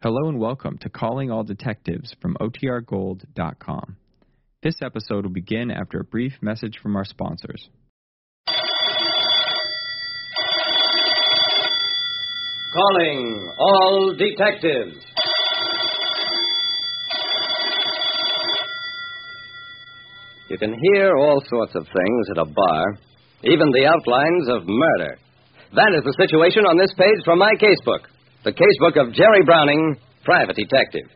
Hello and welcome to Calling All Detectives from OTRGold.com. This episode will begin after a brief message from our sponsors. Calling all detectives. You can hear all sorts of things at a bar, even the outlines of murder. That is the situation on this page from my casebook. The casebook of Jerry Browning, private detective.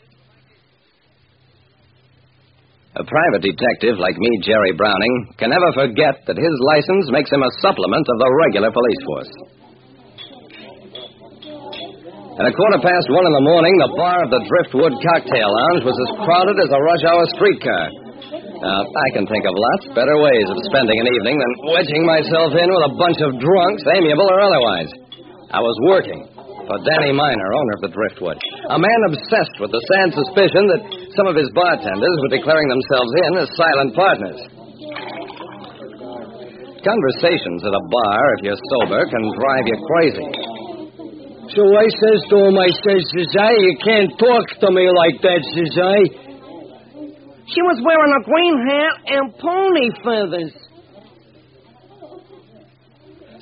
A private detective like me, Jerry Browning, can never forget that his license makes him a supplement of the regular police force. At a quarter past one in the morning, the bar of the Driftwood Cocktail Lounge was as crowded as a rush hour streetcar. Now, I can think of lots better ways of spending an evening than wedging myself in with a bunch of drunks, amiable or otherwise. I was working for Danny Miner, owner of the Driftwood, a man obsessed with the sad suspicion that some of his bartenders were declaring themselves in as silent partners. Conversations at a bar, if you're sober, can drive you crazy. So I says to him, I says, says I, you can't talk to me like that, says I. She was wearing a green hat and pony feathers.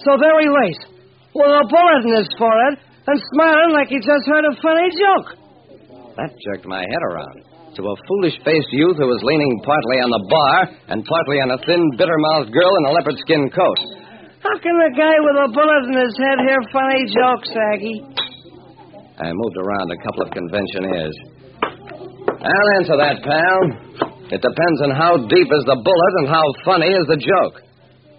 So there he lays, with a bullet in his forehead and smiling like he just heard a funny joke. That jerked my head around. To a foolish faced youth who was leaning partly on the bar and partly on a thin, bitter mouthed girl in a leopard skin coat. How can a guy with a bullet in his head hear funny jokes, Aggie? I moved around a couple of conventioneers. I'll answer that, pal. It depends on how deep is the bullet and how funny is the joke.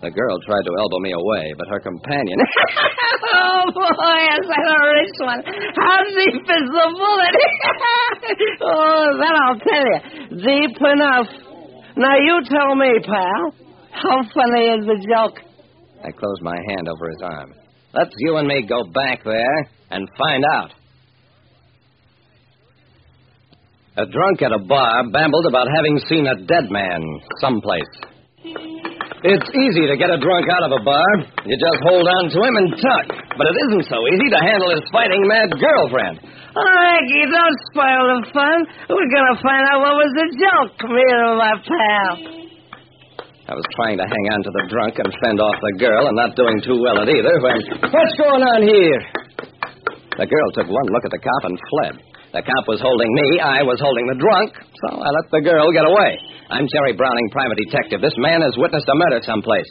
The girl tried to elbow me away, but her companion. oh, is that a rich one. How deep is the bullet? oh, that I'll tell you. Deep enough. Now, you tell me, pal. How funny is the joke? I closed my hand over his arm. Let's you and me go back there and find out. A drunk at a bar babbled about having seen a dead man someplace. It's easy to get a drunk out of a bar. You just hold on to him and tuck. But it isn't so easy to handle his fighting mad girlfriend. Oh, Aggie, don't spoil the fun. We're going to find out what was the joke, me and my pal. I was trying to hang on to the drunk and fend off the girl, and not doing too well at either when. What's going on here? The girl took one look at the cop and fled. The cop was holding me, I was holding the drunk, so I let the girl get away. I'm Jerry Browning, private detective. This man has witnessed a murder someplace.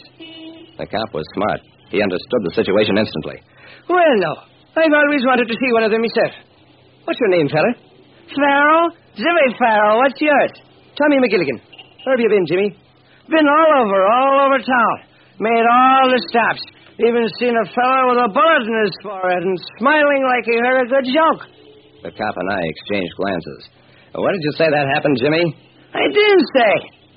The cop was smart. He understood the situation instantly. Well, no. I've always wanted to see one of them myself. What's your name, fella? Farrell? Jimmy Farrell. What's yours? Tommy McGilligan. Where have you been, Jimmy? Been all over, all over town. Made all the stops. Even seen a fellow with a bullet in his forehead and smiling like he heard a good joke. The cop and I exchanged glances. What did you say that happened, Jimmy? I didn't say.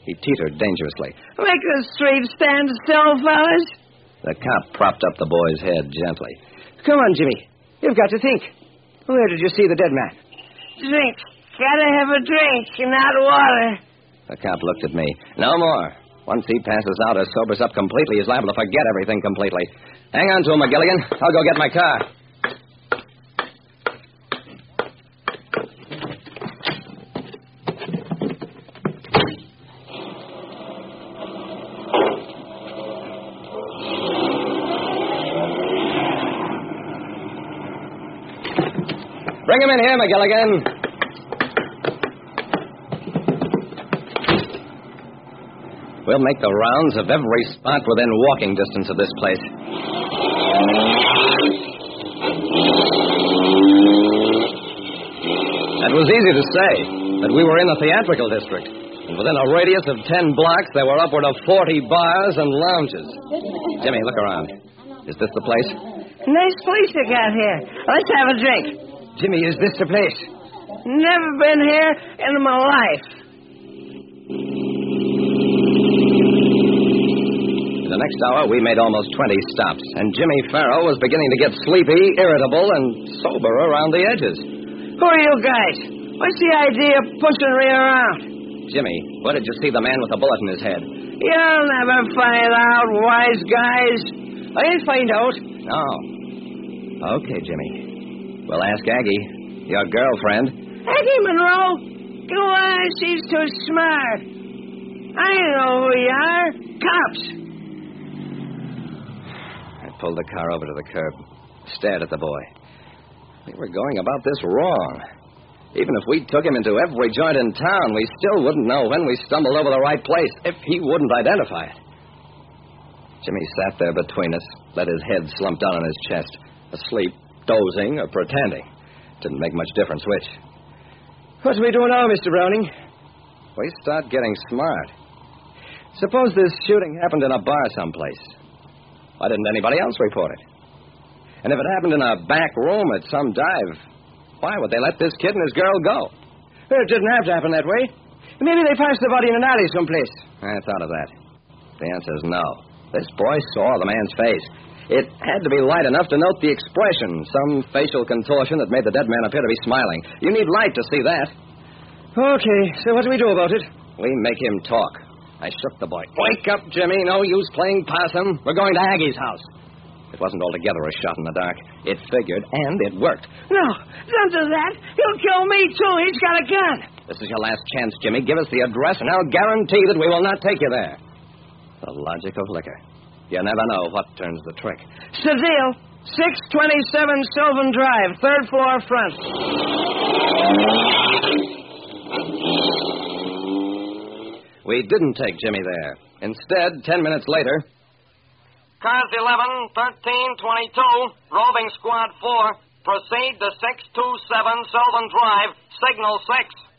He teetered dangerously. Make the street stand still, fellas. The cop propped up the boy's head gently. Come on, Jimmy. You've got to think. Where did you see the dead man? Drink. Gotta have a drink, not water. The cop looked at me. No more. Once he passes out or sobers up completely, he's liable to forget everything completely. Hang on to him, McGilligan. I'll go get my car. Bring him in here, McGilligan. We'll make the rounds of every spot within walking distance of this place. It was easy to say that we were in the theatrical district. And within a radius of ten blocks, there were upward of 40 bars and lounges. Jimmy, look around. Is this the place? Nice place you got here. Let's have a drink. Jimmy, is this the place? Never been here in my life. In the next hour, we made almost 20 stops, and Jimmy Farrell was beginning to get sleepy, irritable, and sober around the edges. Who are you guys? What's the idea of pushing me around? Jimmy, where did you see the man with the bullet in his head? You'll never find out, wise guys. I'll find out. Oh. Okay, Jimmy. We'll ask Aggie. Your girlfriend. Aggie Monroe? Go on, she's too smart. I know who you are. Cops. I pulled the car over to the curb, stared at the boy. We were going about this wrong. Even if we took him into every joint in town, we still wouldn't know when we stumbled over the right place if he wouldn't identify it. Jimmy sat there between us, let his head slump down on his chest, asleep, dozing, or pretending. Didn't make much difference which. What do we do now, Mr. Browning? We start getting smart. Suppose this shooting happened in a bar someplace. Why didn't anybody else report it? And if it happened in a back room at some dive, why would they let this kid and his girl go? It didn't have to happen that way. Maybe they passed the body in an alley someplace. I thought of that. The answer's no. This boy saw the man's face. It had to be light enough to note the expression, some facial contortion that made the dead man appear to be smiling. You need light to see that. Okay, so what do we do about it? We make him talk. I shook the boy. Wake up, Jimmy. No use playing possum. We're going to Aggie's house. It wasn't altogether a shot in the dark. It figured, and it worked. No, don't do that. He'll kill me, too. He's got a gun. This is your last chance, Jimmy. Give us the address, and I'll guarantee that we will not take you there. The logic of liquor. You never know what turns the trick. Seville, 627 Sylvan Drive, third floor front. We didn't take Jimmy there. Instead, ten minutes later, Cars 11, 13, 22, roving squad 4, proceed to 627 Sylvan Drive, signal 6.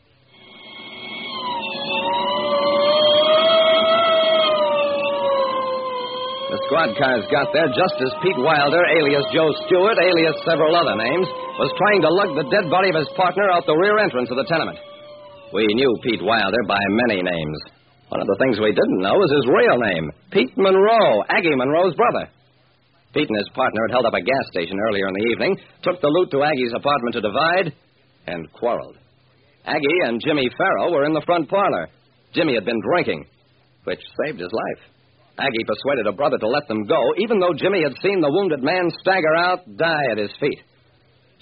Squad cars got there just as Pete Wilder, alias Joe Stewart, alias several other names, was trying to lug the dead body of his partner out the rear entrance of the tenement. We knew Pete Wilder by many names. One of the things we didn't know was his real name Pete Monroe, Aggie Monroe's brother. Pete and his partner had held up a gas station earlier in the evening, took the loot to Aggie's apartment to divide, and quarreled. Aggie and Jimmy Farrow were in the front parlor. Jimmy had been drinking, which saved his life. Aggie persuaded her brother to let them go, even though Jimmy had seen the wounded man stagger out, die at his feet.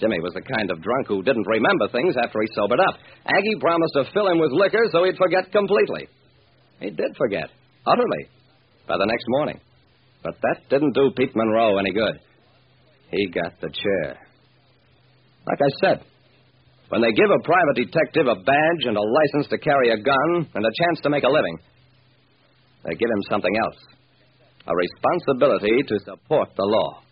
Jimmy was the kind of drunk who didn't remember things after he sobered up. Aggie promised to fill him with liquor so he'd forget completely. He did forget, utterly, by the next morning. But that didn't do Pete Monroe any good. He got the chair. Like I said, when they give a private detective a badge and a license to carry a gun and a chance to make a living, they give him something else a responsibility to support the law.